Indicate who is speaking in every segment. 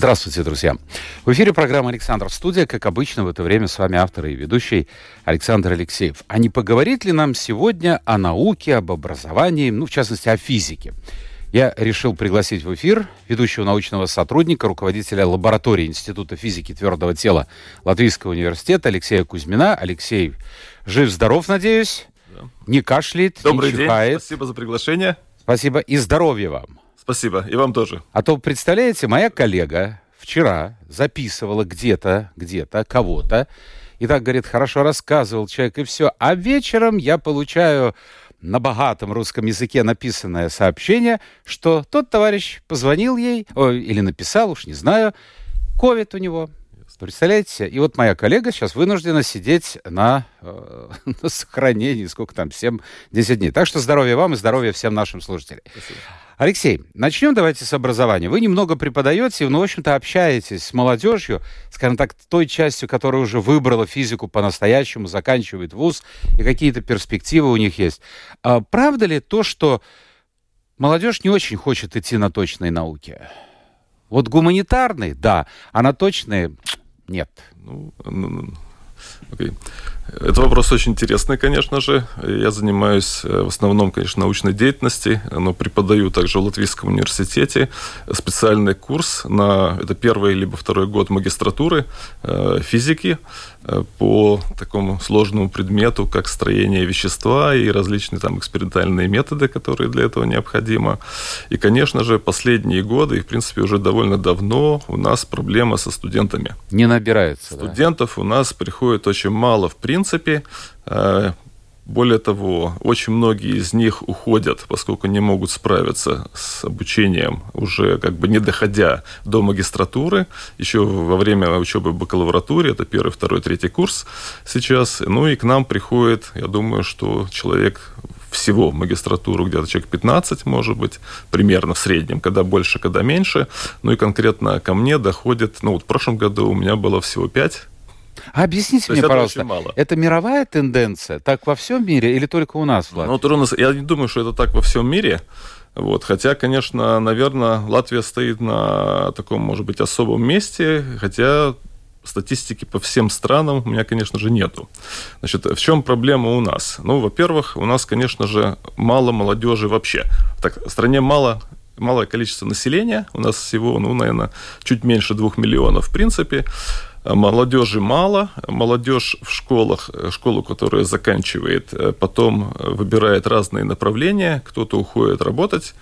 Speaker 1: Здравствуйте, друзья. В эфире программа «Александр Студия». Как обычно, в это время с вами автор и ведущий Александр Алексеев. А не поговорит ли нам сегодня о науке, об образовании, ну, в частности, о физике? Я решил пригласить в эфир ведущего научного сотрудника, руководителя лаборатории Института физики твердого тела Латвийского университета Алексея Кузьмина. Алексей, жив-здоров, надеюсь? Да. Не кашляет,
Speaker 2: Добрый
Speaker 1: не
Speaker 2: день,
Speaker 1: чихает.
Speaker 2: спасибо за приглашение.
Speaker 1: Спасибо и здоровья вам.
Speaker 2: Спасибо, и вам тоже.
Speaker 1: А то, представляете, моя коллега вчера записывала где-то, где-то, кого-то, и так, говорит, хорошо рассказывал человек, и все. А вечером я получаю на богатом русском языке написанное сообщение, что тот товарищ позвонил ей, о, или написал, уж не знаю, ковид у него. Представляете? И вот моя коллега сейчас вынуждена сидеть на, э, на сохранении, сколько там, 7-10 дней. Так что здоровья вам и здоровья всем нашим слушателям.
Speaker 2: Спасибо.
Speaker 1: Алексей, начнем давайте с образования. Вы немного преподаете, но, в общем-то, общаетесь с молодежью, скажем так, той частью, которая уже выбрала физику по-настоящему, заканчивает вуз, и какие-то перспективы у них есть. А правда ли то, что молодежь не очень хочет идти на точные науки? Вот гуманитарные, да, а на точные нет.
Speaker 2: Ну, окей. Это вопрос очень интересный, конечно же. Я занимаюсь в основном, конечно, научной деятельностью, но преподаю также в Латвийском университете специальный курс на это первый либо второй год магистратуры физики по такому сложному предмету, как строение вещества и различные там экспериментальные методы, которые для этого необходимы. И, конечно же, последние годы, и, в принципе, уже довольно давно у нас проблема со студентами.
Speaker 1: Не набирается.
Speaker 2: Студентов
Speaker 1: да.
Speaker 2: у нас приходит очень мало, в принципе. Более того, очень многие из них уходят, поскольку не могут справиться с обучением, уже как бы не доходя до магистратуры, еще во время учебы в бакалавратуре, это первый, второй, третий курс сейчас. Ну и к нам приходит, я думаю, что человек всего в магистратуру где-то человек 15, может быть, примерно в среднем, когда больше, когда меньше. Ну и конкретно ко мне доходит, ну вот в прошлом году у меня было всего 5
Speaker 1: а объясните мне, пожалуйста, мало. это мировая тенденция, так во всем мире или только у нас в Латвии?
Speaker 2: Ну, Трудно, я не думаю, что это так во всем мире. Вот. Хотя, конечно, наверное, Латвия стоит на таком, может быть, особом месте, хотя статистики по всем странам у меня, конечно же, нету. Значит, в чем проблема у нас? Ну, во-первых, у нас, конечно же, мало молодежи вообще. Так, в стране мало малое количество населения, у нас всего, ну, наверное, чуть меньше двух миллионов в принципе, Молодежи мало, молодежь в школах, школу, которая заканчивает, потом выбирает разные направления, кто-то уходит работать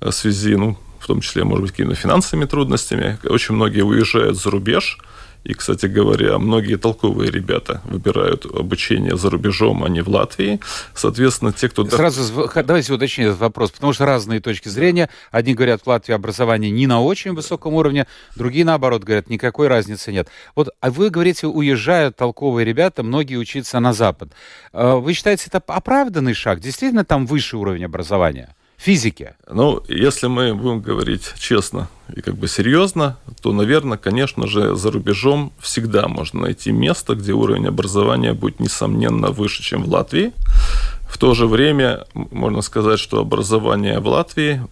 Speaker 2: в связи, ну, в том числе, может быть, какими-то финансовыми трудностями. Очень многие уезжают за рубеж, и, кстати говоря, многие толковые ребята выбирают обучение за рубежом, а не в Латвии. Соответственно, те, кто...
Speaker 1: Сразу давайте уточним этот вопрос, потому что разные точки зрения. Одни говорят, в Латвии образование не на очень высоком уровне, другие, наоборот, говорят, никакой разницы нет. Вот а вы говорите, уезжают толковые ребята, многие учиться на Запад. А вы считаете, это оправданный шаг? Действительно там высший уровень образования? Физике?
Speaker 2: Ну, если мы будем говорить честно и как бы серьезно, то, наверное, конечно же, за рубежом всегда можно найти место, где уровень образования будет, несомненно, выше, чем в Латвии. В то же время можно сказать, что образование в Латвии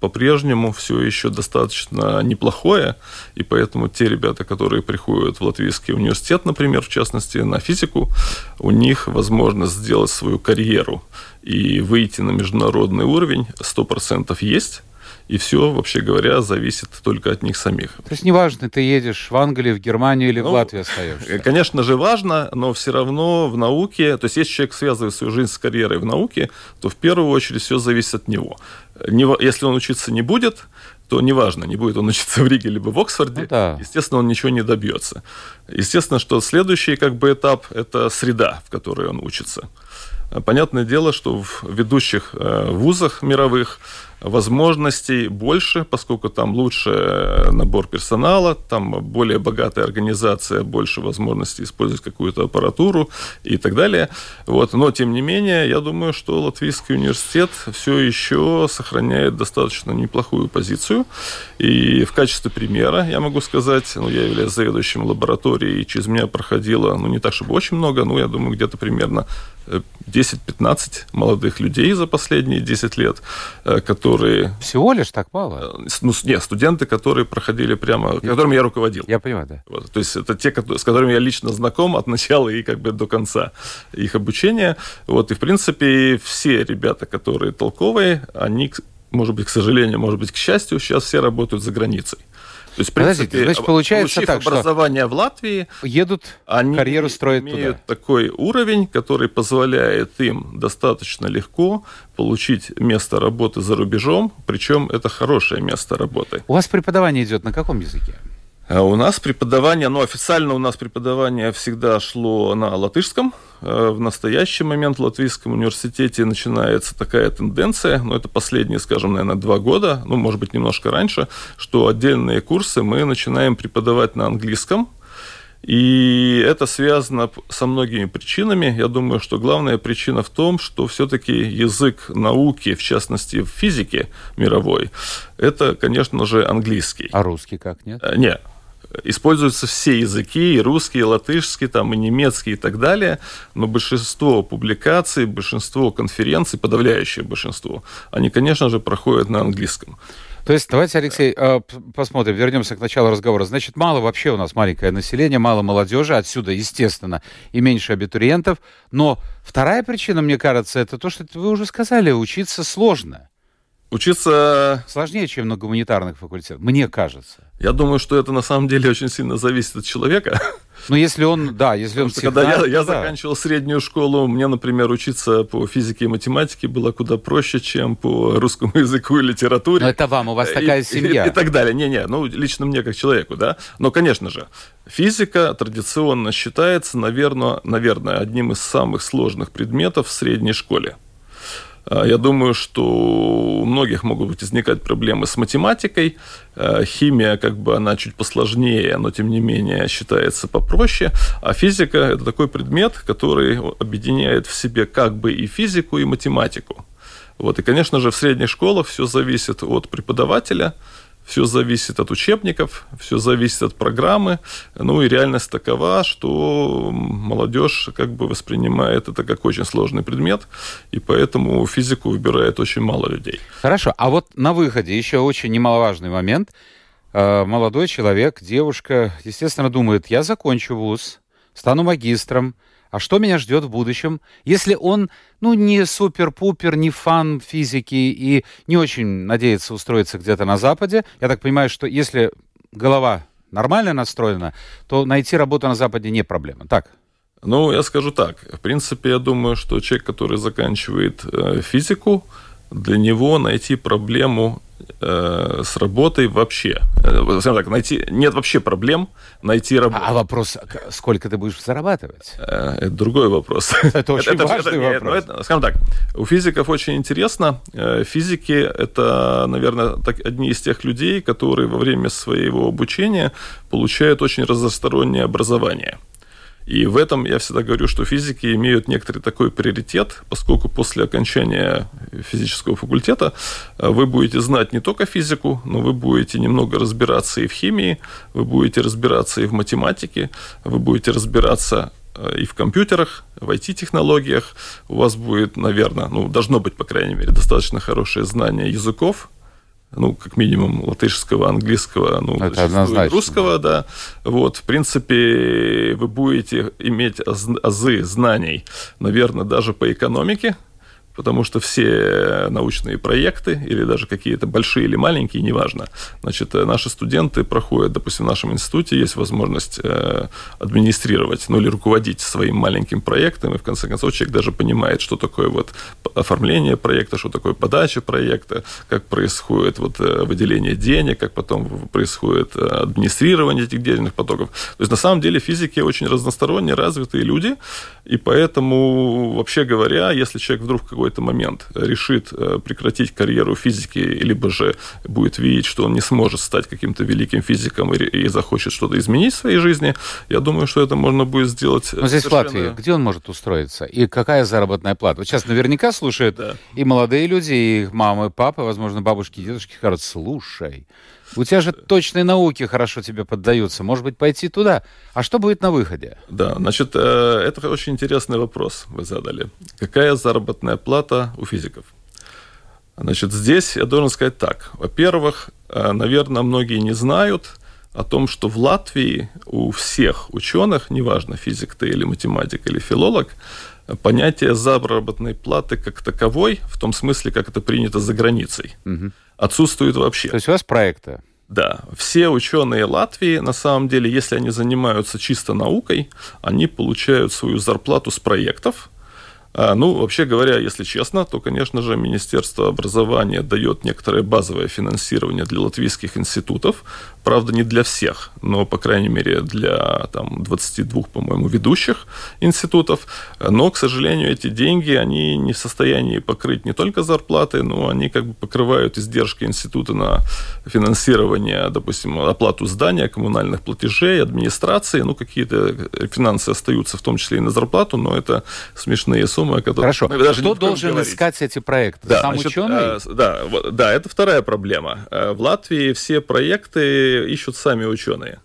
Speaker 2: по-прежнему все еще достаточно неплохое, и поэтому те ребята, которые приходят в Латвийский университет, например, в частности, на физику, у них возможность сделать свою карьеру. И выйти на международный уровень 100% есть, и все, вообще говоря, зависит только от них самих.
Speaker 1: То есть неважно, ты едешь в Англию, в Германию или ну, в Латвию остаешься?
Speaker 2: Конечно же важно, но все равно в науке, то есть если человек связывает свою жизнь с карьерой в науке, то в первую очередь все зависит от него. Если он учиться не будет, то неважно, не будет он учиться в Риге либо в Оксфорде, ну, да. естественно, он ничего не добьется. Естественно, что следующий как бы этап – это среда, в которой он учится. Понятное дело, что в ведущих э, вузах мировых возможностей больше, поскольку там лучше набор персонала, там более богатая организация, больше возможностей использовать какую-то аппаратуру и так далее. Вот. Но, тем не менее, я думаю, что Латвийский университет все еще сохраняет достаточно неплохую позицию. И в качестве примера я могу сказать, ну, я являюсь заведующим лабораторией, и через меня проходило, ну, не так, чтобы очень много, но я думаю, где-то примерно 10-15 молодых людей за последние 10 лет, э, которые...
Speaker 1: Всего лишь так мало?
Speaker 2: Э, ну, нет, студенты, которые проходили прямо... Я... Которыми я руководил.
Speaker 1: Я понимаю, да.
Speaker 2: Вот, то есть это те, с которыми я лично знаком от начала и как бы до конца их обучения. Вот, и, в принципе, все ребята, которые толковые, они, может быть, к сожалению, может быть, к счастью, сейчас все работают за границей.
Speaker 1: То есть, в принципе, Подождите, значит, получается так,
Speaker 2: образование в Латвии,
Speaker 1: едут, они карьеру строят
Speaker 2: имеют туда. такой уровень, который позволяет им достаточно легко получить место работы за рубежом, причем это хорошее место работы.
Speaker 1: У вас преподавание идет на каком языке?
Speaker 2: А у нас преподавание, ну, официально у нас преподавание всегда шло на латышском. Э, в настоящий момент в Латвийском университете начинается такая тенденция, ну, это последние, скажем, наверное, два года, ну, может быть, немножко раньше, что отдельные курсы мы начинаем преподавать на английском, и это связано со многими причинами. Я думаю, что главная причина в том, что все-таки язык науки, в частности в физике мировой, это, конечно же, английский.
Speaker 1: А русский как нет?
Speaker 2: Э, нет используются все языки, и русский, и латышский, там, и немецкий, и так далее, но большинство публикаций, большинство конференций, подавляющее большинство, они, конечно же, проходят на английском.
Speaker 1: То есть давайте, Алексей, э, посмотрим, вернемся к началу разговора. Значит, мало вообще у нас маленькое население, мало молодежи, отсюда, естественно, и меньше абитуриентов. Но вторая причина, мне кажется, это то, что вы уже сказали, учиться сложно.
Speaker 2: Учиться...
Speaker 1: Сложнее, чем на гуманитарных факультетах, мне кажется.
Speaker 2: Я думаю, что это на самом деле очень сильно зависит от человека.
Speaker 1: Ну, если он, да, если он.
Speaker 2: Когда я, я да. заканчивал среднюю школу, мне, например, учиться по физике и математике было куда проще, чем по русскому языку и литературе.
Speaker 1: Но это вам, у вас такая
Speaker 2: и,
Speaker 1: семья.
Speaker 2: И, и так далее. Не-не, ну, лично мне как человеку, да. Но, конечно же, физика традиционно считается, наверное, наверное, одним из самых сложных предметов в средней школе. А, я думаю, что у многих могут возникать проблемы с математикой. А, химия, как бы, она чуть посложнее, но, тем не менее, считается попроще. А физика – это такой предмет, который объединяет в себе как бы и физику, и математику. Вот. И, конечно же, в средних школах все зависит от преподавателя – все зависит от учебников, все зависит от программы. Ну и реальность такова, что молодежь как бы воспринимает это как очень сложный предмет, и поэтому физику выбирает очень мало людей.
Speaker 1: Хорошо, а вот на выходе еще очень немаловажный момент. Э, молодой человек, девушка, естественно, думает, я закончу вуз, стану магистром, а что меня ждет в будущем, если он, ну, не супер-пупер, не фан физики и не очень надеется устроиться где-то на Западе. Я так понимаю, что если голова нормально настроена, то найти работу на Западе не проблема. Так?
Speaker 2: Ну, я скажу так. В принципе, я думаю, что человек, который заканчивает э, физику, для него найти проблему э, с работой вообще. Э, так, найти, нет вообще проблем найти работу.
Speaker 1: А, вопрос, сколько ты будешь зарабатывать?
Speaker 2: Э, это другой вопрос.
Speaker 1: Это очень это, важный это, вопрос.
Speaker 2: Это, скажем так, у физиков очень интересно. Физики – это, наверное, так, одни из тех людей, которые во время своего обучения получают очень разностороннее образование – и в этом я всегда говорю, что физики имеют некоторый такой приоритет, поскольку после окончания физического факультета э, вы будете знать не только физику, но вы будете немного разбираться и в химии, вы будете разбираться и в математике, вы будете разбираться э, и в компьютерах, в IT-технологиях. У вас будет, наверное, ну, должно быть, по крайней мере, достаточно хорошее знание языков, ну, как минимум, латышского, английского, ну,
Speaker 1: Это
Speaker 2: русского, да. Вот, в принципе, вы будете иметь азы знаний, наверное, даже по экономике, потому что все научные проекты, или даже какие-то большие или маленькие, неважно, значит, э, наши студенты проходят, допустим, в нашем институте есть возможность э, администрировать, ну или руководить своим маленьким проектом, и в конце концов человек даже понимает, что такое вот оформление проекта, что такое подача проекта, как происходит вот э, выделение денег, как потом происходит администрирование этих денежных потоков. То есть на самом деле физики очень разносторонне развитые люди, и поэтому, вообще говоря, если человек вдруг какой какой-то момент решит прекратить карьеру физики, либо же будет видеть, что он не сможет стать каким-то великим физиком и, и захочет что-то изменить в своей жизни, я думаю, что это можно будет сделать.
Speaker 1: Но здесь совершенно... в Латвии, где он может устроиться? И какая заработная плата? Вот сейчас наверняка слушают да. и молодые люди, и их мамы, папы, возможно, бабушки, дедушки, говорят, слушай, у тебя же точные науки хорошо тебе поддаются. Может быть, пойти туда? А что будет на выходе?
Speaker 2: Да, значит, э, это очень интересный вопрос вы задали. Какая заработная плата у физиков? Значит, здесь я должен сказать так. Во-первых, э, наверное, многие не знают о том, что в Латвии у всех ученых, неважно, физик ты или математик или филолог, понятие заработной платы как таковой, в том смысле, как это принято за границей, угу. отсутствует вообще.
Speaker 1: То есть у вас проекты?
Speaker 2: Да, все ученые Латвии, на самом деле, если они занимаются чисто наукой, они получают свою зарплату с проектов, ну, вообще говоря, если честно, то, конечно же, Министерство образования дает некоторое базовое финансирование для латвийских институтов. Правда, не для всех, но, по крайней мере, для там, 22, по-моему, ведущих институтов. Но, к сожалению, эти деньги, они не в состоянии покрыть не только зарплаты, но они как бы покрывают издержки института на финансирование, допустим, оплату здания, коммунальных платежей, администрации. Ну, какие-то финансы остаются, в том числе и на зарплату, но это смешные суммы сумма,
Speaker 1: которая... Хорошо. Даже Кто должен говорить. искать эти проекты?
Speaker 2: Да, Сам значит, ученый? Э, да, да, это вторая проблема. Э, в Латвии все проекты ищут сами ученые.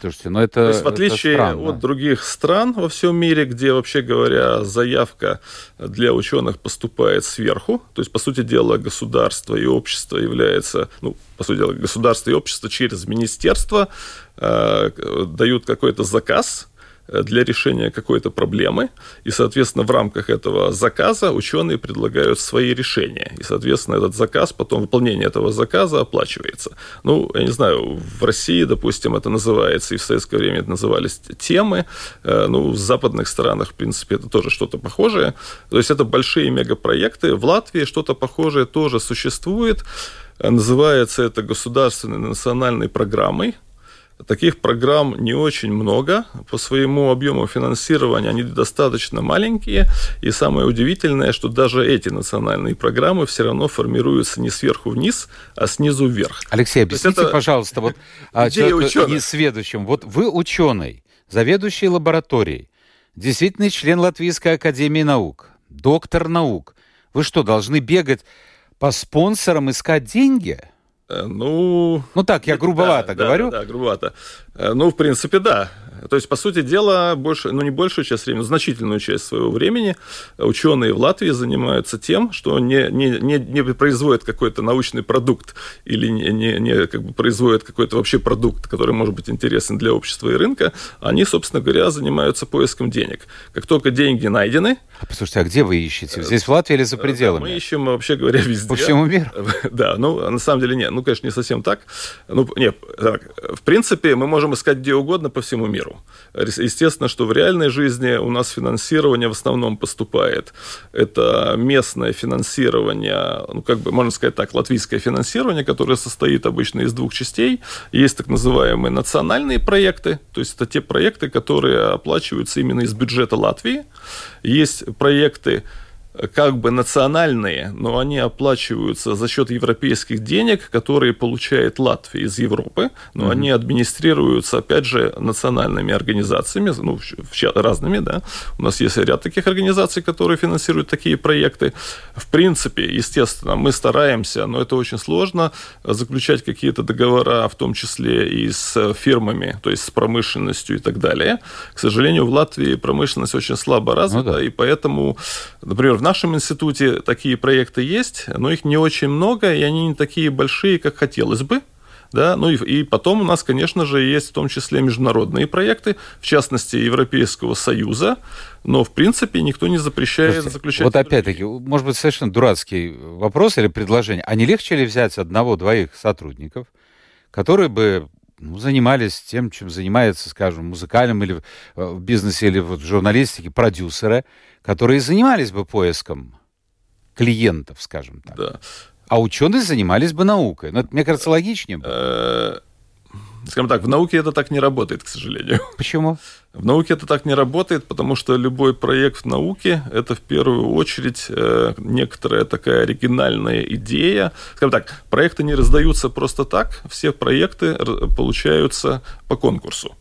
Speaker 1: Слушайте, но это То есть,
Speaker 2: в отличие
Speaker 1: странно.
Speaker 2: от других стран во всем мире, где, вообще говоря, заявка для ученых поступает сверху, то есть, по сути дела, государство и общество является, ну, по сути дела, государство и общество через министерство э, дают какой-то заказ, для решения какой-то проблемы, и, соответственно, в рамках этого заказа ученые предлагают свои решения, и, соответственно, этот заказ, потом выполнение этого заказа оплачивается. Ну, я не знаю, в России, допустим, это называется, и в советское время это назывались темы, э, ну, в западных странах, в принципе, это тоже что-то похожее, то есть это большие мегапроекты, в Латвии что-то похожее тоже существует, называется это государственной национальной программой, Таких программ не очень много. По своему объему финансирования они достаточно маленькие. И самое удивительное, что даже эти национальные программы все равно формируются не сверху вниз, а снизу вверх.
Speaker 1: Алексей, объясните, это пожалуйста, вот а, человеку несведущим. Вот вы ученый, заведующий лабораторией, действительный член Латвийской академии наук, доктор наук. Вы что, должны бегать по спонсорам искать деньги?
Speaker 2: Э, ну...
Speaker 1: Ну так, я грубовато
Speaker 2: да,
Speaker 1: говорю.
Speaker 2: Да, да, грубовато. Э, ну, в принципе, да. То есть, по сути дела, больше, ну не большую часть времени, значительную часть своего времени ученые в Латвии занимаются тем, что не, не, не, не производят какой-то научный продукт или не, не, не как бы производят какой-то вообще продукт, который может быть интересен для общества и рынка. Они, собственно говоря, занимаются поиском денег. Как только деньги найдены...
Speaker 1: А послушайте, а где вы ищете? Здесь в Латвии или за пределами?
Speaker 2: Мы ищем, вообще говоря, везде.
Speaker 1: По всему миру?
Speaker 2: Да, ну, на самом деле нет. Ну, конечно, не совсем так. Ну, нет, так, в принципе, мы можем искать где угодно по всему миру. Естественно, что в реальной жизни у нас финансирование в основном поступает. Это местное финансирование, ну, как бы, можно сказать так, латвийское финансирование, которое состоит обычно из двух частей. Есть так называемые национальные проекты, то есть это те проекты, которые оплачиваются именно из бюджета Латвии. Есть проекты, как бы национальные, но они оплачиваются за счет европейских денег, которые получает Латвия из Европы, но mm-hmm. они администрируются, опять же, национальными организациями, ну, разными, да. У нас есть ряд таких организаций, которые финансируют такие проекты. В принципе, естественно, мы стараемся, но это очень сложно, заключать какие-то договора, в том числе и с фирмами, то есть с промышленностью и так далее. К сожалению, в Латвии промышленность очень слабо развита, ну, да. и поэтому, например, в нашем институте такие проекты есть, но их не очень много, и они не такие большие, как хотелось бы. Да, ну и, и потом у нас, конечно же, есть в том числе международные проекты, в частности, Европейского Союза, но, в принципе, никто не запрещает Слушайте, заключать...
Speaker 1: Вот опять-таки, может быть, совершенно дурацкий вопрос или предложение. А не легче ли взять одного-двоих сотрудников, которые бы ну, занимались тем, чем занимается, скажем, музыкальным или э, в бизнесе, или вот в журналистике продюсеры, которые занимались бы поиском клиентов, скажем так. Да. А ученые занимались бы наукой. Ну, это, мне кажется, логичнее было.
Speaker 2: Скажем так, в науке это так не работает, к сожалению.
Speaker 1: Почему?
Speaker 2: В науке это так не работает, потому что любой проект в науке – это в первую очередь э, некоторая такая оригинальная идея. Скажем так, проекты не раздаются просто так, все проекты получаются по конкурсу.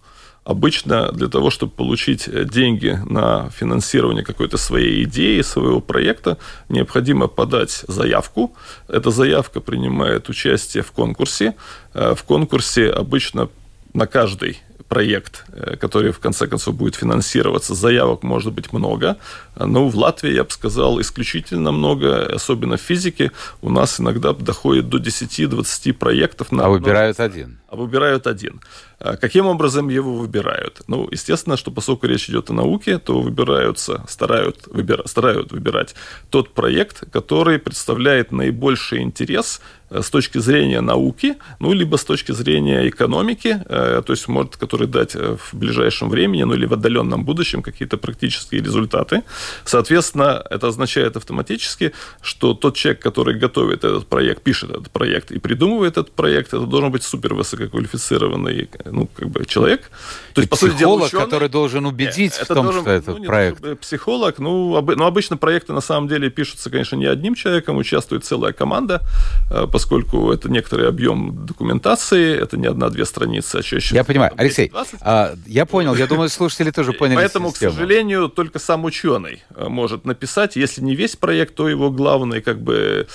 Speaker 2: Обычно для того, чтобы получить э, деньги на финансирование какой-то своей идеи, своего проекта, необходимо подать заявку. Эта заявка принимает участие в конкурсе. Э, в конкурсе обычно на каждый проект, э, который в конце концов будет финансироваться. Заявок может быть много, но в Латвии, я бы сказал, исключительно много, особенно в физике. У нас иногда доходит до 10-20 проектов.
Speaker 1: На а выбирают один?
Speaker 2: А выбирают один. А каким образом его выбирают? Ну, естественно, что поскольку речь идет о науке, то выбираются, старают, выбира, старают выбирать тот проект, который представляет наибольший интерес с точки зрения науки, ну, либо с точки зрения экономики, э, то есть может который дать э, в ближайшем времени, ну, или в отдаленном будущем какие-то практические результаты. Соответственно, это означает автоматически, что тот человек, который готовит этот проект, пишет этот проект и придумывает этот проект, это должен быть супер высококвалифицированный ну, как бы человек.
Speaker 1: То есть, и по сути дела, ученый, который должен убедить Нет, в том, должен, что это
Speaker 2: ну,
Speaker 1: проект.
Speaker 2: Не психолог, ну, об, ну, обычно проекты на самом деле пишутся, конечно, не одним человеком, участвует целая команда, э, поскольку это некоторый объем документации, это не одна-две страницы, а чаще...
Speaker 1: Я понимаю. Алексей, а, я понял, я думаю, слушатели тоже поняли
Speaker 2: Поэтому, систему. к сожалению, только сам ученый э, может написать, если не весь проект, то его главный как бы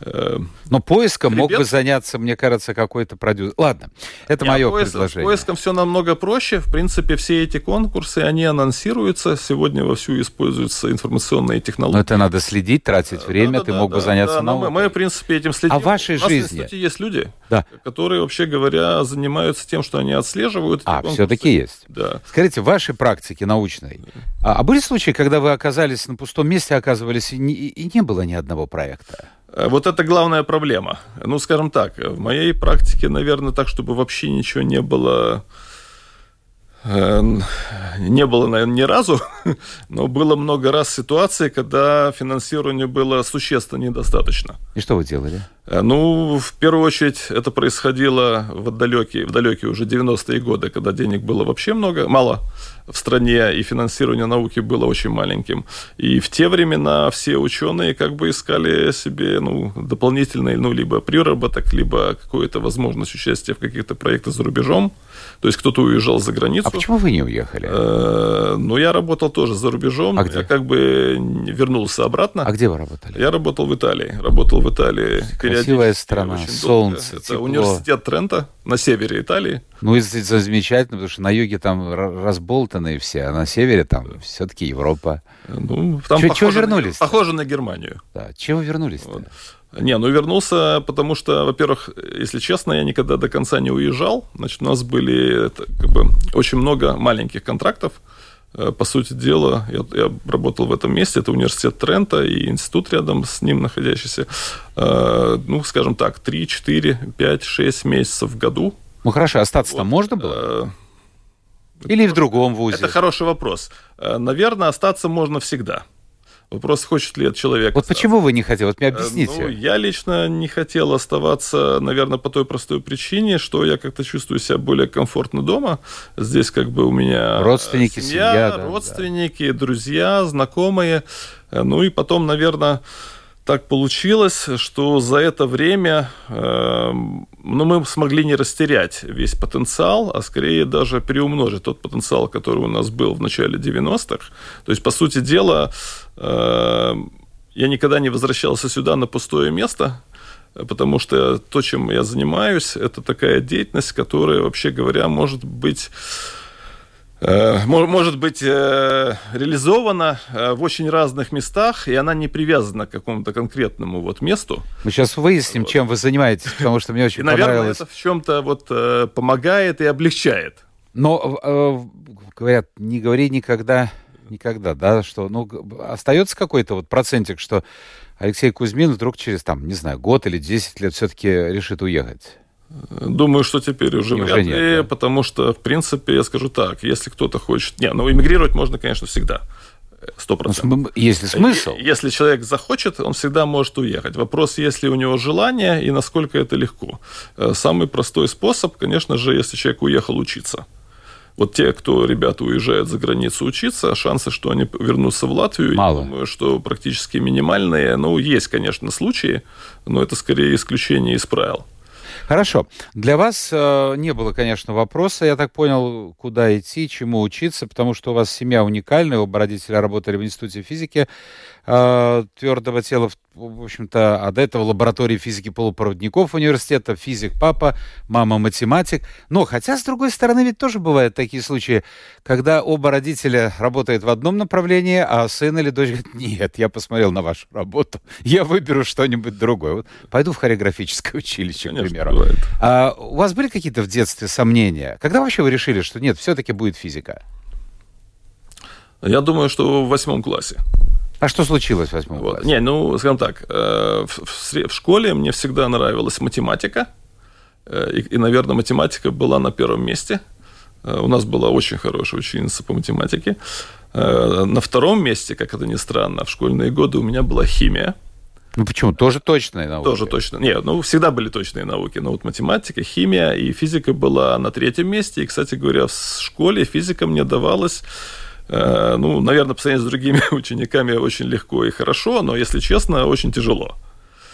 Speaker 1: Э, Но поиском Ребят... мог бы заняться, мне кажется, какой-то продюсер. Ладно, это Нет, мое поиск, предложение.
Speaker 2: Поиском все намного проще. В принципе, все эти конкурсы, они анонсируются. Сегодня вовсю используются информационные технологии. Но
Speaker 1: это надо следить, тратить время. Да, Ты да, мог да, бы заняться да, наукой.
Speaker 2: Мы, мы, в принципе, этим следим.
Speaker 1: А в вашей
Speaker 2: У нас,
Speaker 1: жизни?
Speaker 2: кстати, есть люди, да. которые, вообще говоря, занимаются тем, что они отслеживают.
Speaker 1: А, все-таки есть.
Speaker 2: Да.
Speaker 1: Скажите, в вашей практике научной, а, а были случаи, когда вы оказались на пустом месте, оказывались, и не, и не было ни одного проекта?
Speaker 2: Э, вот это главная проблема. Ну, скажем так, в моей практике, наверное, так, чтобы вообще ничего не было не было, наверное, ни разу, но было много раз ситуаций, когда финансирование было существенно недостаточно.
Speaker 1: И что вы делали?
Speaker 2: Э, ну, в первую очередь, это происходило в далекие, в далекие уже 90-е годы, когда денег было вообще много, мало в стране, и финансирование науки было очень маленьким. И в те времена все ученые как бы искали себе ну, дополнительный, ну, либо приработок, либо какую-то возможность участия в каких-то проектах за рубежом. То есть кто-то уезжал за границу. А
Speaker 1: почему вы не уехали?
Speaker 2: Э, ну, я работал тоже за рубежом.
Speaker 1: А где?
Speaker 2: Я как бы вернулся обратно.
Speaker 1: А где вы работали?
Speaker 2: Я работал в Италии. Работал в Италии.
Speaker 1: Красивая страна, солнце,
Speaker 2: Это тепло. университет Трента на севере Италии.
Speaker 1: Ну, это замечательно, потому что на юге там разболтанные все, а на севере там все-таки Европа.
Speaker 2: Ну, там Чего,
Speaker 1: чего вернулись?
Speaker 2: На, похоже на Германию.
Speaker 1: Да, чего вернулись -то? Вот.
Speaker 2: Не, ну вернулся, потому что, во-первых, если честно, я никогда до конца не уезжал. Значит, у нас были как бы, очень много маленьких контрактов. Э, по сути дела, я, я работал в этом месте, это университет Трента и институт рядом с ним находящийся. Э, ну, скажем так, 3, 4, 5, 6 месяцев в году.
Speaker 1: Ну хорошо, остаться вот. там можно было? Э, Или в другом вузе?
Speaker 2: Это хороший вопрос. Наверное, остаться можно всегда. Вопрос, хочет ли этот человек.
Speaker 1: Вот почему вы не хотели? Вот мне объясните.
Speaker 2: Ну, я лично не хотел оставаться, наверное, по той простой причине, что я как-то чувствую себя более комфортно дома. Здесь как бы у меня
Speaker 1: родственники, семья, семья да,
Speaker 2: родственники, да. друзья, знакомые. Ну и потом, наверное, так получилось, что за это время э, ну, мы смогли не растерять весь потенциал, а скорее даже переумножить тот потенциал, который у нас был в начале 90-х. То есть, по сути дела, э, я никогда не возвращался сюда на пустое место, потому что то, чем я занимаюсь, это такая деятельность, которая, вообще говоря, может быть может быть э, реализована э, в очень разных местах, и она не привязана к какому-то конкретному вот месту.
Speaker 1: Мы сейчас выясним, вот. чем вы занимаетесь, потому что мне очень
Speaker 2: и,
Speaker 1: наверное,
Speaker 2: понравилось. это в чем-то вот помогает и облегчает.
Speaker 1: Но говорят, не говори никогда, никогда, да, что, ну, остается какой-то вот процентик, что Алексей Кузьмин вдруг через, там, не знаю, год или 10 лет все-таки решит уехать.
Speaker 2: Думаю, что теперь уже, уже вряд ли, нет, да. потому что, в принципе, я скажу так, если кто-то хочет... Не, ну, эмигрировать можно, конечно, всегда. Сто
Speaker 1: Ну,
Speaker 2: процентов.
Speaker 1: см- Есть ли смысл?
Speaker 2: Если человек захочет, он всегда может уехать. Вопрос, есть ли у него желание и насколько это легко. Э, Самый простой способ, конечно же, если человек уехал учиться. Вот те, кто, ребята, уезжают за границу учиться, шансы, что они вернутся в Латвию,
Speaker 1: Мало.
Speaker 2: я думаю, что практически минимальные. Ну, есть, конечно, случаи, но это скорее исключение из правил.
Speaker 1: Хорошо. Для вас э, не было, конечно, вопроса, я так понял, куда идти, чему учиться, потому что у вас семья уникальная, оба родителя работали в Институте физики э, твердого тела, в, общем-то, а до этого лаборатории физики полупроводников университета, физик папа, мама математик. Но, хотя, с другой стороны, ведь тоже бывают такие случаи, когда оба родителя работают в одном направлении, а сын или дочь говорит, нет, я посмотрел на вашу работу, я выберу что-нибудь другое. Вот пойду в хореографическое училище, к
Speaker 2: Конечно,
Speaker 1: примеру.
Speaker 2: бывает.
Speaker 1: А у вас были какие-то в детстве сомнения? Когда вообще вы решили, что нет, все-таки будет физика?
Speaker 2: Я думаю, что в восьмом классе.
Speaker 1: А что случилось в восьмом
Speaker 2: Вот.
Speaker 1: классе?
Speaker 2: Не, ну, скажем так, э, в, в в школе мне всегда нравилась математика. Э, И, и, наверное, математика была на первом месте. Э, У нас была очень хорошая ученица по математике. На втором месте, как это ни странно, в школьные годы у меня была химия.
Speaker 1: Ну почему? Тоже точная наука.
Speaker 2: Тоже точно. Нет, ну, всегда были точные науки. Но вот математика, химия и физика была на третьем месте. И, кстати говоря, в школе физика мне давалась ну, наверное, по сравнению с другими учениками очень легко и хорошо, но, если честно, очень тяжело.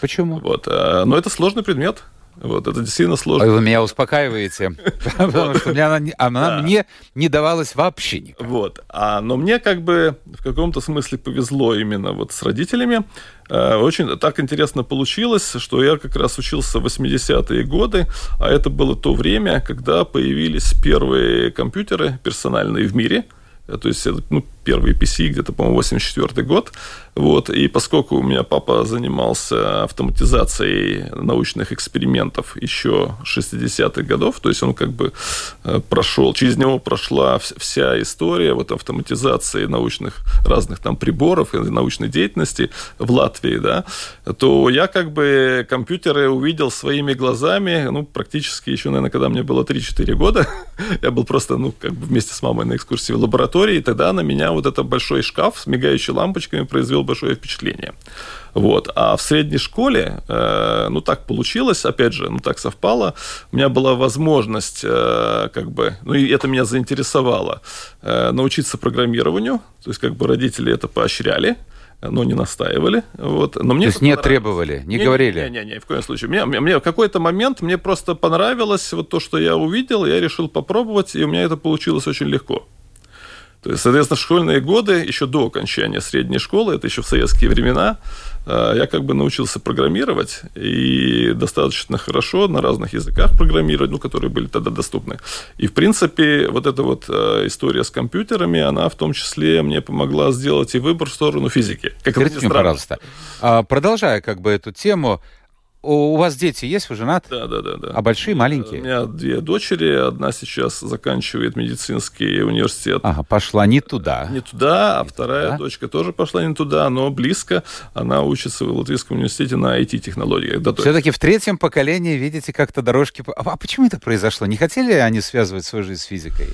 Speaker 1: Почему?
Speaker 2: Вот. а, Но это сложный предмет. Вот, это действительно сложно.
Speaker 1: вы меня успокаиваете, потому что она, она мне не давалась вообще никак.
Speaker 2: Вот. А, но мне как бы в каком-то смысле повезло именно вот с родителями. Э, Очень так интересно получилось, что я как раз учился в 80-е годы, а это было то время, когда появились первые компьютеры персональные в мире. Э, То есть, ну, первые PC где-то, по-моему, 84 год. Вот. И поскольку у меня папа занимался автоматизацией научных экспериментов еще 60-х годов, то есть он как бы э, прошел, через него прошла вс- вся история вот автоматизации научных разных там приборов и научной деятельности в Латвии, да, то я как бы компьютеры увидел своими глазами, ну, практически еще, наверное, когда мне было 3-4 года, я был просто, ну, как бы вместе с мамой на экскурсии в лаборатории, и тогда на меня вот этот большой шкаф с мигающими лампочками произвел большое впечатление. Вот. А в средней школе, э, ну, так получилось, опять же, ну, так совпало, у меня была возможность, э, как бы, ну, и это меня заинтересовало, э, научиться программированию, то есть, как бы, родители это поощряли, но не настаивали. Вот. Но мне
Speaker 1: То есть не требовали, не говорили?
Speaker 2: Не, не, не, в коем случае. Мне, мне, мне в какой-то момент мне просто понравилось вот то, что я увидел, я решил попробовать, и у меня это получилось очень легко. То есть, соответственно, школьные годы, еще до окончания средней школы, это еще в советские времена, э, я как бы научился программировать и достаточно хорошо на разных языках программировать, ну, которые были тогда доступны. И, в принципе, вот эта вот э, история с компьютерами, она в том числе мне помогла сделать и выбор в сторону физики. Как
Speaker 1: Скажите мне, пожалуйста, а, продолжая как бы эту тему, у у вас дети есть, вы женат?
Speaker 2: Да, да, да, да.
Speaker 1: А большие,
Speaker 2: У
Speaker 1: маленькие?
Speaker 2: меня две дочери. Одна сейчас заканчивает медицинский университет.
Speaker 1: Ага, пошла не туда.
Speaker 2: Не туда, а вторая
Speaker 1: туда.
Speaker 2: дочка тоже пошла не туда, но близко. Она учится в Латвийском университете на IT-технологиях. Да,
Speaker 1: Все-таки в третьем поколении видите как-то дорожки. по- А почему это произошло? Не хотели они связывать свою жизнь с физикой?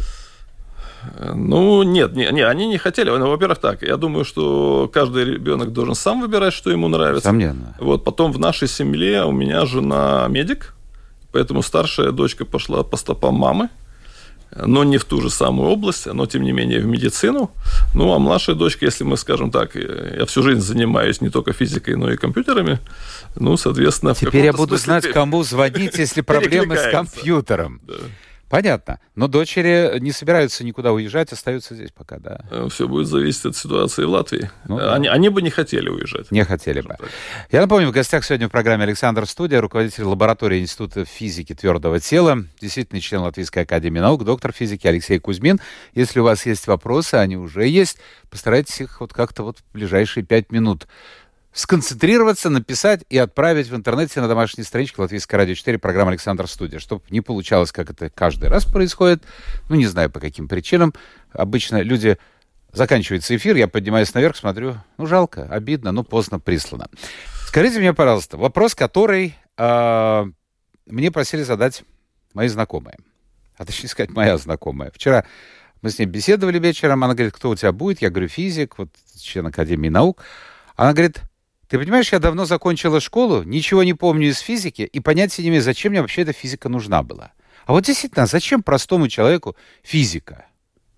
Speaker 2: Ну, нет, не, не, они не хотели. Ну, во-первых, так, я думаю, что каждый ребенок должен сам выбирать, что ему нравится.
Speaker 1: Сомненно.
Speaker 2: Вот потом в нашей семье у меня жена медик, поэтому старшая дочка пошла по стопам мамы, но не в ту же самую область, но тем не менее в медицину. Ну, а младшая дочка, если мы скажем так, э, я всю жизнь занимаюсь не только физикой, но и компьютерами, ну, соответственно...
Speaker 1: Теперь я буду
Speaker 2: смысле
Speaker 1: знать, кому звонить, если проблемы с компьютером.
Speaker 2: Да.
Speaker 1: Понятно. Но дочери не собираются никуда уезжать, остаются здесь пока, да.
Speaker 2: Все будет зависеть от ситуации в Латвии.
Speaker 1: Ну да.
Speaker 2: они, они бы не хотели уезжать.
Speaker 1: Не хотели бы.
Speaker 2: так.
Speaker 1: Я напомню, в гостях сегодня в программе Александр Студия, руководитель лаборатории Института физики твердого тела, действительно член Латвийской академии наук, доктор физики Алексей Кузьмин. Если у вас есть вопросы, они уже есть, постарайтесь их вот как-то вот в ближайшие пять минут сконцентрироваться, написать и отправить в интернете на домашней страничке Латвийской радио 4 программа Александр Студия, чтобы не получалось, как это каждый раз происходит. Ну, не знаю по каким причинам. Обычно люди Заканчивается эфир, я поднимаюсь наверх, смотрю, ну, жалко, обидно, но поздно прислано. Скажите мне, пожалуйста, вопрос, который э, мне просили задать мои знакомые. А точнее сказать, моя знакомая. Вчера Мы с ней беседовали вечером. Она говорит, кто у тебя будет? Я говорю, физик, вот член Академии наук. Она говорит, ты понимаешь, я давно закончила школу, ничего не помню из физики, и понятия не имею, зачем мне вообще эта физика нужна была. А вот действительно, зачем простому человеку физика?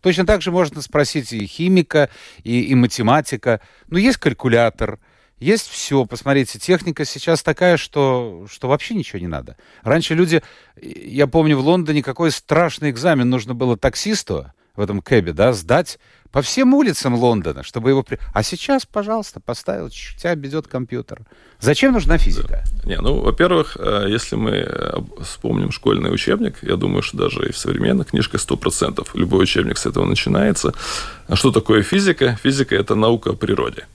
Speaker 1: Точно так же можно спросить и химика, и, и математика. Ну, есть калькулятор, есть все. Посмотрите, техника сейчас такая, что, что вообще ничего не надо. Раньше люди, я помню, в Лондоне какой страшный экзамен нужно было таксисту в этом кэбе, да, сдать по всем улицам Лондона, чтобы его... При... А сейчас, пожалуйста, поставил, тебя ведет компьютер. Зачем нужна физика?
Speaker 2: Да. Не, ну, во-первых, э, если мы э, вспомним школьный учебник, я думаю, что даже и в современных книжках 100%, любой учебник с этого начинается. А что такое физика? Физика – это наука о природе.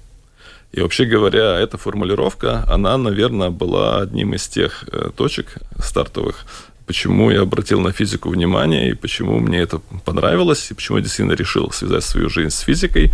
Speaker 2: И вообще говоря, эта формулировка, она, наверное, была одним из тех э, точек стартовых, почему я обратил на физику внимание и почему мне это понравилось, и почему я действительно решил связать свою жизнь с физикой.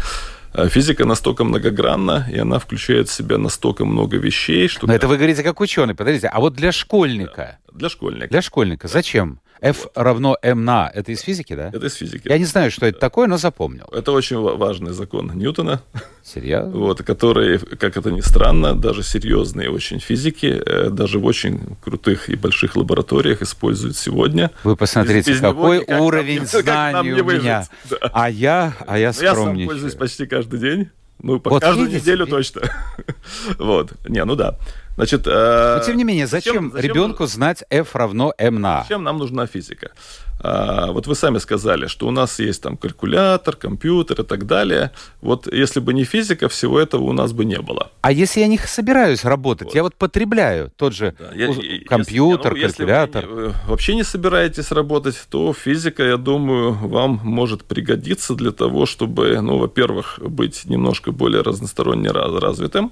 Speaker 2: А физика настолько многогранна, и она включает в себя настолько много вещей, что...
Speaker 1: Но это вы говорите как ученый, подождите. А вот для школьника...
Speaker 2: Для школьника.
Speaker 1: Для школьника. Зачем? F равно m на. Это из физики, да?
Speaker 2: Это из физики.
Speaker 1: Я не знаю, что это такое, но запомнил.
Speaker 2: Это очень важный закон Ньютона.
Speaker 1: Серьезно?
Speaker 2: Вот, который, как это ни странно, даже серьезные очень физики, э, даже в очень крутых и больших лабораториях используют сегодня.
Speaker 1: Вы посмотрите, без, без какой него уровень нам, знаний у меня. Да. А я, а я скромничаю.
Speaker 2: Я сам пользуюсь почти каждый день. Ну, по вот каждую видите, неделю точно. вот. Не, ну да. Значит,
Speaker 1: э, Но тем не менее, зачем, зачем ребенку знать F равно m на?
Speaker 2: Зачем нам нужна физика? А, вот вы сами сказали, что у нас есть там калькулятор, компьютер и так далее. Вот если бы не физика, всего этого у нас бы не было.
Speaker 1: А если я не собираюсь работать, вот. я вот потребляю тот же да, я, компьютер, если, калькулятор.
Speaker 2: Если вы не, вообще не собираетесь работать, то физика, я думаю, вам может пригодиться для того, чтобы, ну, во-первых, быть немножко более разносторонне развитым,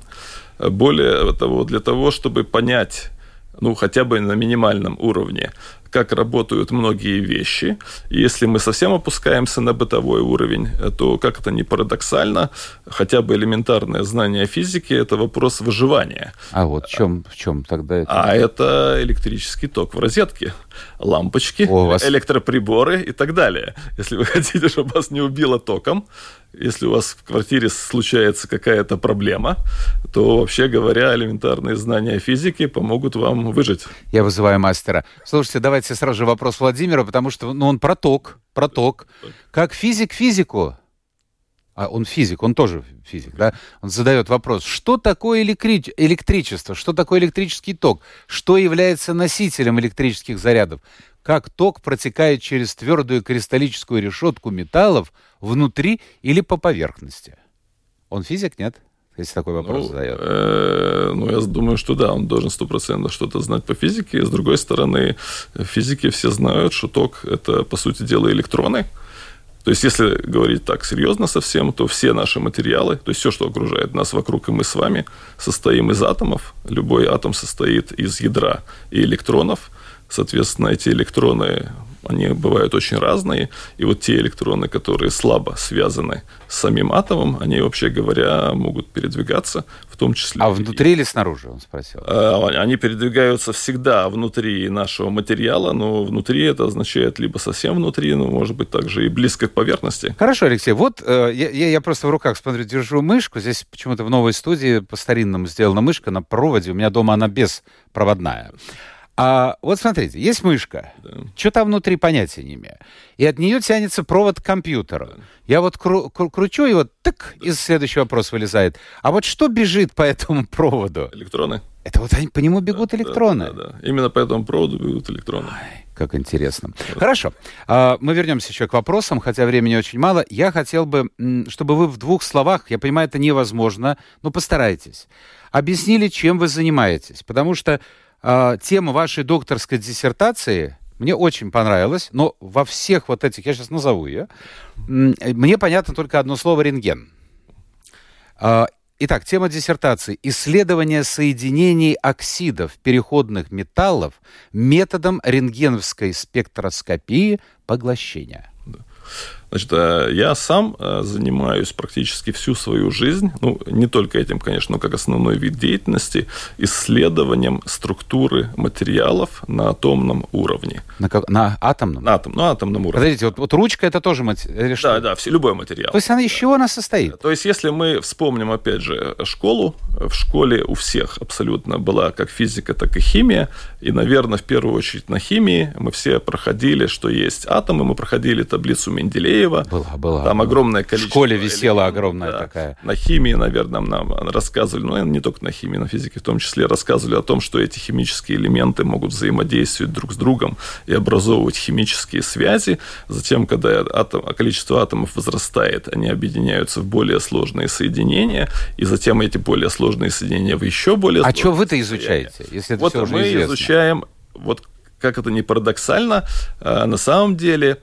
Speaker 2: более того, для того, чтобы понять ну, хотя бы на минимальном уровне, как работают многие вещи. И если мы совсем опускаемся на бытовой уровень, то, как это не парадоксально, хотя бы элементарное знание физики – это вопрос выживания.
Speaker 1: А вот в чем, в чем тогда это?
Speaker 2: А это электрический ток в розетке, лампочки, О, вас... электроприборы и так далее. Если вы хотите, чтобы вас не убило током, если у вас в квартире случается какая-то проблема, то, вообще говоря, элементарные знания физики помогут вам выжить.
Speaker 1: Я вызываю мастера. Слушайте, давайте сразу же вопрос Владимира, потому что ну, он проток, проток. Как физик физику, а он физик, он тоже физик, да, он задает вопрос, что такое электри... электричество, что такое электрический ток, что является носителем электрических зарядов, как ток протекает через твердую кристаллическую решетку металлов внутри или по поверхности. Он физик, нет? Если такой вопрос
Speaker 2: ну,
Speaker 1: задает.
Speaker 2: Э, ну, я думаю, что да, он должен стопроцентно что-то знать по физике. С другой стороны, физики все знают, что ток – это, по сути дела, электроны. То есть, если говорить так серьезно совсем, то все наши материалы, то есть все, что окружает нас вокруг, и мы с вами, состоим из атомов. Любой атом состоит из ядра и электронов. Соответственно, эти электроны они бывают очень разные, и вот те электроны, которые слабо связаны с самим атомом, они, вообще говоря, могут передвигаться, в том числе...
Speaker 1: А внутри или снаружи, он спросил?
Speaker 2: А, они передвигаются всегя внутри нашего материала, но внутри это означает либо совсем внутри, но, может быть, также и близко к поверхности.
Speaker 1: Хорошо, Алексей, вот э, я, я просто в руках, смотрю, держу мышку, здесь почему-то в новой студии по-старинному сделана мышка на проводе, у меня дома она беспроводная. А вот смотрите, есть мышка. Да. Что там внутри, понятия не имею. И от нее тянется провод к компьютеру. Да. Я вот кру- кру- кручу, и вот так да. из следующего вопроса вылезает. А вот что бежит по этому проводу?
Speaker 2: Электроны.
Speaker 1: Это вот они, по нему бегут да, электроны.
Speaker 2: Да, да, да. Именно по этому проводу бегут электроны.
Speaker 1: Ой, как интересно. Да. Хорошо. А, мы вернемся еще к вопросам, хотя времени очень мало. Я хотел бы, чтобы вы в двух словах, я понимаю, это невозможно, но постарайтесь, объяснили, чем вы занимаетесь. Потому что э, тема вашей докторской диссертации мне очень понравилась, но во всех вот этих, я сейчас назову ее, мне понятно только одно слово «рентген». Э, итак, тема диссертации – исследование соединений оксидов переходных металлов методом рентгеновской спектроскопии поглощения.
Speaker 2: Значит, э, я сам э, занимаюсь практически всю свою жизнь, ну, не только этим, конечно, но как основной вид деятельности, исследованием структуры материалов на атомном уровне.
Speaker 1: На, как, на атомном?
Speaker 2: На, атом, на атомном уровне.
Speaker 1: Подождите, вот, вот ручка это тоже материал?
Speaker 2: Да, да, все, любой материал.
Speaker 1: То есть она из чего она состоит?
Speaker 2: То есть если мы вспомним, опять же, школу, в школе у всех абсолютно была как физика, так и химия, и, наверное, в первую очередь на химии мы все проходили, что есть атомы, мы проходили таблицу Менделеева, Менделеева.
Speaker 1: Была, была.
Speaker 2: Там огромное количество.
Speaker 1: В школе висела огромная
Speaker 2: да.
Speaker 1: такая.
Speaker 2: На химии, наверное, нам рассказывали, ну, не только на химии, на физике в том числе, рассказывали о том, что эти химические элементы могут взаимодействовать друг с другом и образовывать химические связи. Затем, когда атом, количество атомов возрастает, они объединяются в более сложные соединения, и затем эти более сложные соединения в еще более
Speaker 1: А что вы-то изучаете, если это
Speaker 2: вот
Speaker 1: все уже
Speaker 2: мы
Speaker 1: известно?
Speaker 2: изучаем, вот как это не парадоксально, а, на самом деле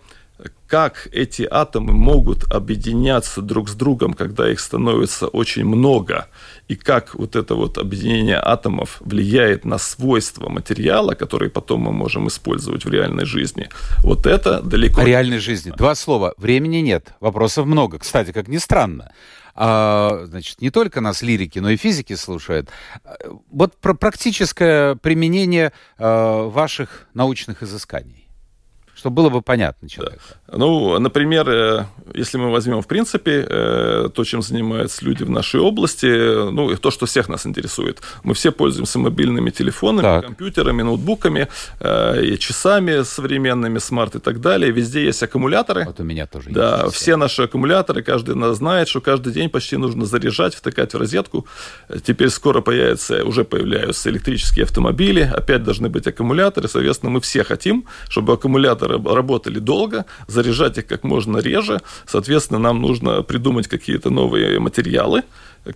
Speaker 2: как эти атомы могут объединяться друг с другом, когда их становится очень много, и как вот это вот объединение атомов влияет на свойства материала, которые потом мы можем использовать в реальной жизни. Вот это далеко...
Speaker 1: О реальной жизни. Два слова. Времени нет. Вопросов много. Кстати, как ни странно. А, значит, не только нас лирики, но и физики слушают. Вот про практическое применение а, ваших научных изысканий чтобы было бы понятно человеку.
Speaker 2: Да. Ну, например, э, если мы возьмем, в принципе, э, то, чем занимаются люди в нашей области, ну, то, что всех нас интересует. Мы все пользуемся мобильными телефонами, так. компьютерами, ноутбуками, э, и часами современными, смарт и так далее. Везде есть аккумуляторы.
Speaker 1: Вот у меня тоже
Speaker 2: да, есть. все наши аккумуляторы, каждый нас знает, что каждый день почти нужно заряжать, втыкать в розетку. Теперь скоро появятся, уже появляются электрические автомобили, опять должны быть аккумуляторы. Соответственно, мы все хотим, чтобы аккумуляторы работали долго, заряжать их как можно реже. Соответственно, нам нужно придумать какие-то новые материалы,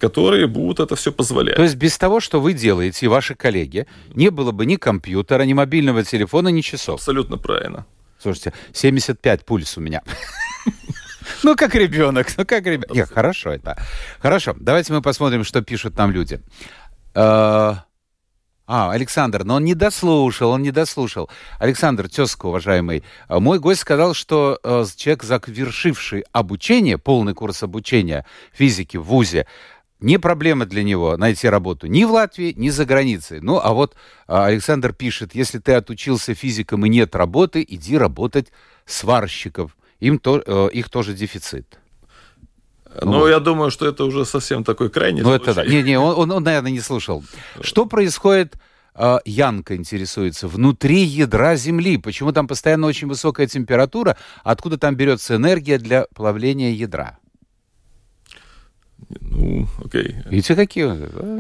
Speaker 2: которые будут это все позволять.
Speaker 1: То есть без того, что вы делаете и ваши коллеги, не было бы ни компьютера, ни мобильного телефона, ни часов.
Speaker 2: Абсолютно правильно.
Speaker 1: Слушайте, 75 пульс у меня. Ну, как ребенок, ну, как ребенок. Нет, хорошо это. Хорошо, давайте мы посмотрим, что пишут нам люди. Э, а, Александр, но он не дослушал, он не дослушал. Александр Тезко, уважаемый, а, мой гость сказал, что э, человек, завершивший обучение, полный курс обучения физики в ВУЗе, не проблема для него найти работу ни в Латвии, ни за границей. Ну, а вот э, Александр пишет, если ты отучился физиком и нет работы, иди работать сварщиков. Им то, э, их тоже дефицит.
Speaker 2: Ну, вот. я думаю, что это уже совсем такой крайний
Speaker 1: Ну, случай. это да. Не-не, он, он, он, наверное, не слушал. Что происходит, э, Янка интересуется, внутри ядра Земли? Почему там постоянно очень высокая температура? Откуда там берется энергия для плавления ядра?
Speaker 2: Ну, окей.
Speaker 1: Видите, какие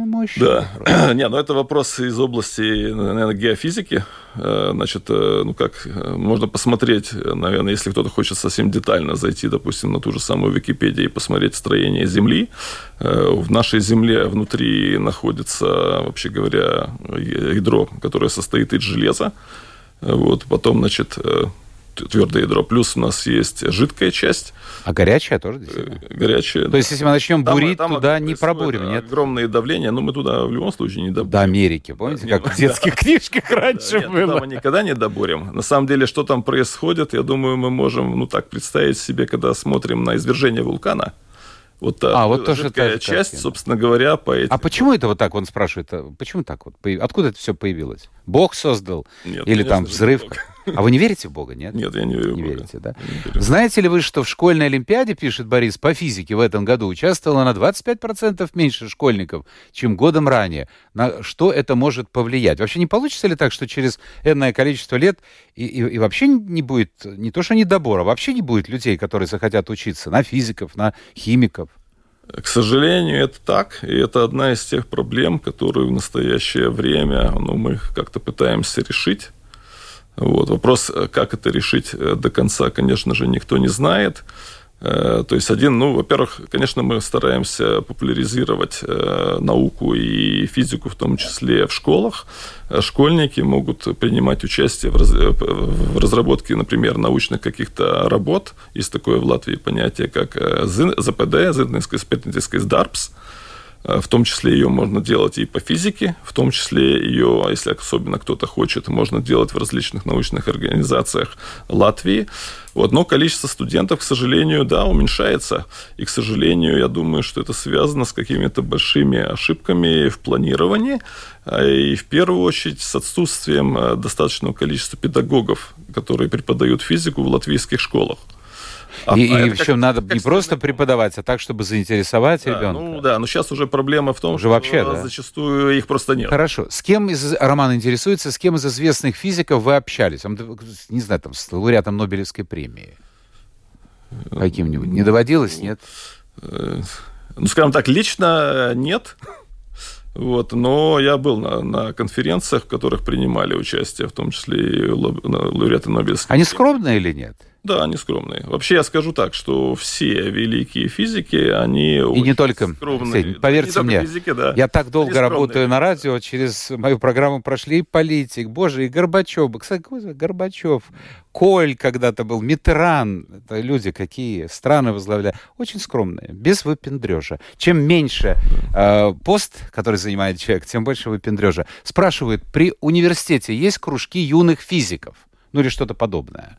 Speaker 2: мощные. Да. Не, ну это вопрос из области, наверное, геофизики. Э, значит, э, ну как, э, можно посмотреть, наверное, если кто-то хочет совсем детально зайти, допустим, на ту же самую Википедию и посмотреть строение Земли. В нашей Земле внутри находится, вообще говоря, ядро, которое состоит из железа. Вот, потом, значит, твердое ядро. Плюс у нас есть жидкая часть.
Speaker 1: А горячая тоже?
Speaker 2: Э, горячая.
Speaker 1: То да. есть, если мы начнем там, бурить, там туда не пробурим, нет?
Speaker 2: Огромные давления, но мы туда в любом случае не добурим.
Speaker 1: До Америки, помните, как в детских книжках раньше было?
Speaker 2: мы никогда не добурим. На самом деле, что там происходит, я думаю, мы можем, ну так, представить себе, когда смотрим на извержение вулкана. Вот та а, вот тоже такая часть, собственно говоря, по этим...
Speaker 1: А почему это вот так, он спрашивает, а почему так вот? Откуда это все появилось? Бог создал? Нет, Или там взрыв? А вы не верите в Бога, нет?
Speaker 2: Нет, я не верю
Speaker 1: не в Бога. верите, да? Не верю. Знаете ли вы, что в школьной олимпиаде, пишет Борис, по физике в этом году участвовало на 25% меньше школьников, чем годом ранее? На что это может повлиять? Вообще не получится ли так, что через энное количество лет и, и, и вообще не будет, не то что недобора, вообще не будет людей, которые захотят учиться на физиков, на химиков?
Speaker 2: К сожалению, это так, и это одна из тех проблем, которые в настоящее время ну, мы как-то пытаемся решить. Вот. Вопрос, э, как это решить э, до конца, конечно же, никто не знает. Э, то есть один, ну, во-первых, конечно, мы стараемся популяризировать науку и физику, в том числе в школах. Школьники могут принимать участие в разработке, например, научных каких-то работ. Есть такое в Латвии понятие, как ЗПД, Зинтинское спетническое Дарпс. Э, в том числе ее можно делать и по физике, в том числе ее, если особенно кто-то хочет, можно делать в различных научных организациях Латвии. Вот. Но количество студентов, к сожалению, да, уменьшается. И, к сожалению, я думаю, что это связано с какими-то большими ошибками в планировании а, и, в первую очередь, с отсутствием э, достаточного количества педагогов, которые преподают физику в латвийских школах.
Speaker 1: А, и, а и причем надо как не просто преподавать, а так, чтобы заинтересовать
Speaker 2: да,
Speaker 1: ребенка.
Speaker 2: Ну да, но сейчас уже проблема в том,
Speaker 1: уже
Speaker 2: что
Speaker 1: вообще, да?
Speaker 2: зачастую их просто нет.
Speaker 1: Хорошо. С кем из Роман интересуется, с кем из известных физиков вы общались? Не знаю, там, с лауреатом Нобелевской премии. Каким-нибудь. Не доводилось, нет?
Speaker 2: Э, ну, скажем так, лично нет. Вот, но я был на, на конференциях, в которых принимали участие, в том числе и лауреаты Нобелевской.
Speaker 1: Они скромные или нет?
Speaker 2: Да, они скромные. Вообще я скажу так, что все великие физики, они
Speaker 1: И не только, скромные. Кстати, поверьте
Speaker 2: не
Speaker 1: мне,
Speaker 2: физики, да.
Speaker 1: я так долго работаю на радио, через мою программу прошли и политик, боже, и Горбачев. Кстати, Горбачев, Коль когда-то был, Митран. Это люди какие, страны возглавляют. Очень скромные, без выпендрежа. Чем меньше э, пост, который занимает человек, тем больше выпендрежа. Спрашивают, при университете есть кружки юных физиков? Ну или что-то подобное?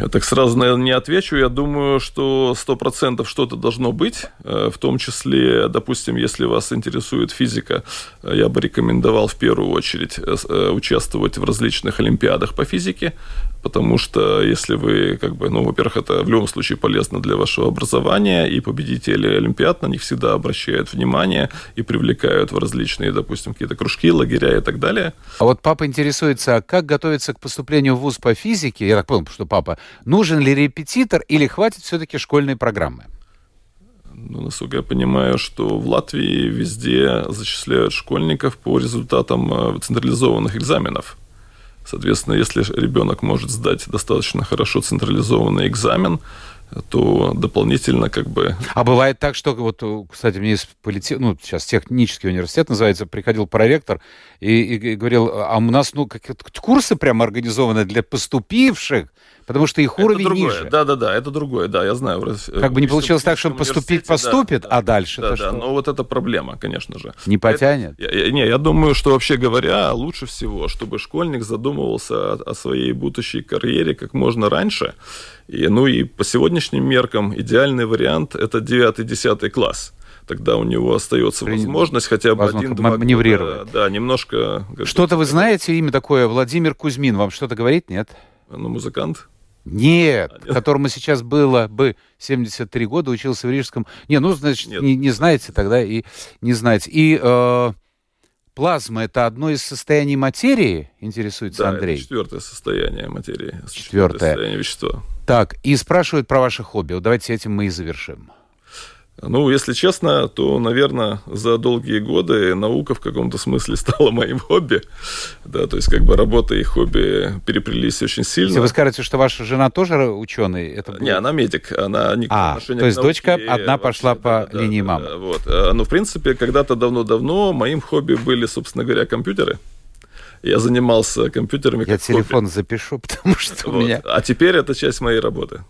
Speaker 2: Я так сразу, наверное, не отвечу. Я думаю, что сто процентов что-то должно быть. Э, в том числе, допустим, если вас интересует физика, э, я бы рекомендовал в первую очередь э, участвовать в различных олимпиадах по физике, потому что если вы, как бы, ну, во-первых, это в любом случае полезно для вашего образования, и победители олимпиад на них всегда обращают внимание и привлекают в различные, допустим, какие-то кружки, лагеря и так далее.
Speaker 1: А вот папа интересуется, а как готовиться к поступлению в ВУЗ по физике? Я так понял, что папа, нужен ли репетитор или хватит все-таки школьной программы?
Speaker 2: Ну, насколько я понимаю, что в Латвии везде зачисляют школьников по результатам э, централизованных экзаменов. Соответственно, если ребенок может сдать достаточно хорошо централизованный экзамен, то дополнительно как бы...
Speaker 1: А бывает так, что вот, кстати, мне есть полите... ну, сейчас технический университет называется, приходил проректор и, и, и говорил, а у нас, ну, как курсы прямо организованы для поступивших, потому что их уровень
Speaker 2: это другое.
Speaker 1: ниже.
Speaker 2: Да, да, да, это другое, да, я знаю.
Speaker 1: Как бы не получилось так, что поступить поступит,
Speaker 2: да,
Speaker 1: а дальше
Speaker 2: да,
Speaker 1: да,
Speaker 2: что? но вот это проблема, конечно же.
Speaker 1: Не потянет?
Speaker 2: Это, я, не, я думаю, что вообще говоря, лучше всего, чтобы школьник задумывался о, о своей будущей карьере как можно раньше. И, ну и по сегодняшним меркам идеальный вариант это 9-10 класс тогда у него остается При... возможность хотя бы один-два
Speaker 1: маневрировать.
Speaker 2: Да, немножко...
Speaker 1: Что-то вы знаете имя такое? Владимир Кузьмин. Вам что-то говорит, нет?
Speaker 2: Ну, музыкант.
Speaker 1: Нет, а, которому сейчас было бы 73 года, учился в Рижском. Не, ну, значит, не, не знаете тогда и не знаете. И э, плазма — это одно из состояний материи, интересуется
Speaker 2: да,
Speaker 1: Андрей?
Speaker 2: это четвертое состояние материи.
Speaker 1: Четвертое.
Speaker 2: состояние вещества.
Speaker 1: Так, и спрашивают про ваше хобби. Вот давайте этим мы и завершим.
Speaker 2: Ну, если честно, то, наверное, за долгие годы наука в каком-то смысле стала моим хобби. Да, то есть как бы работа и хобби переплелись очень сильно. Если
Speaker 1: вы скажете, что ваша жена тоже ученый, это
Speaker 2: будет... Не, она медик, она
Speaker 1: не а, то есть дочка одна пошла по да, линии
Speaker 2: да,
Speaker 1: мамы.
Speaker 2: Да, вот. А, ну, в принципе, когда-то давно-давно моим хобби были, собственно говоря, компьютеры. Я занимался компьютерами.
Speaker 1: Я телефон хобби. запишу, потому что вот. у меня...
Speaker 2: А теперь это часть моей работы.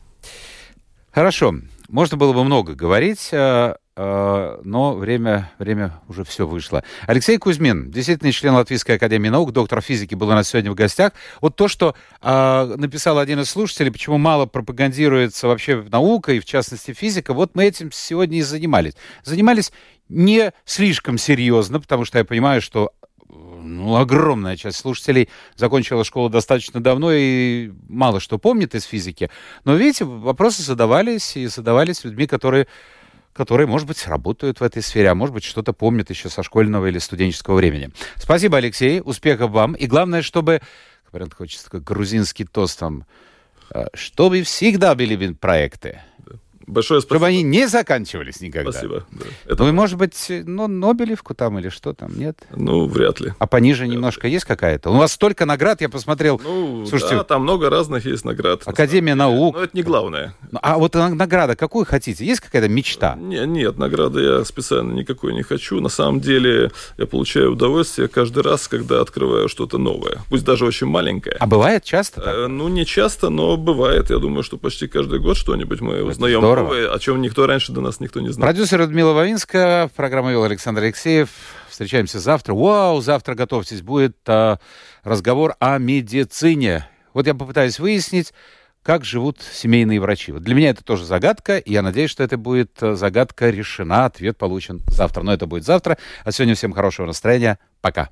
Speaker 1: Хорошо. Можно было бы много говорить, э, э, но время, время уже все вышло. Алексей Кузьмин, действительно член Латвийской академии наук, доктор физики, был у нас сегодня в гостях. Вот то, что э, написал один из слушателей, почему мало пропагандируется вообще наука, и в частности физика, вот мы этим сегодня и занимались. Занимались не слишком серьезно, потому что я понимаю, что ну, огромная часть слушателей закончила школу достаточно давно и мало что помнит из физики. Но, видите, вопросы задавались, и задавались людьми, которые которые, может быть, работают в этой сфере, а может быть, что-то помнят еще со школьного или студенческого времени. Спасибо, Алексей, успехов вам. И главное, чтобы, говорят, хочется такой грузинский тост там, э, чтобы всегда были проекты.
Speaker 2: Большое спасибо.
Speaker 1: Чтобы они не заканчивались никогда.
Speaker 2: Спасибо.
Speaker 1: Да. Это... Ну и, может быть, ну, Нобелевку там или что там, нет?
Speaker 2: Ну, вряд ли.
Speaker 1: А пониже вряд немножко ли. есть какая-то? У вас столько наград, я посмотрел.
Speaker 2: Ну, Слушайте, да, там много разных есть наград.
Speaker 1: Академия наук.
Speaker 2: Но это не главное.
Speaker 1: Ну, а вот награда какую хотите? Есть какая-то мечта?
Speaker 2: Не, нет, награды я специально никакой не хочу. На самом деле я получаю удовольствие каждый раз, когда открываю что-то новое. Пусть даже очень маленькое.
Speaker 1: А бывает часто? Так?
Speaker 2: Э, ну, не часто, но бывает. Я думаю, что почти каждый год что-нибудь мы узнаем
Speaker 1: Здорово.
Speaker 2: Новое, о чем никто раньше до нас никто не знал.
Speaker 1: Продюсер Людмила Вавинска, программа вел Александр Алексеев. Встречаемся завтра. Вау, завтра готовьтесь, будет а, разговор о медицине. Вот я попытаюсь выяснить, как живут семейные врачи. Вот для меня это тоже загадка, и я надеюсь, что это будет э, загадка решена, ответ получен завтра. Но это будет завтра. А сегодня всем хорошего настроения. Пока.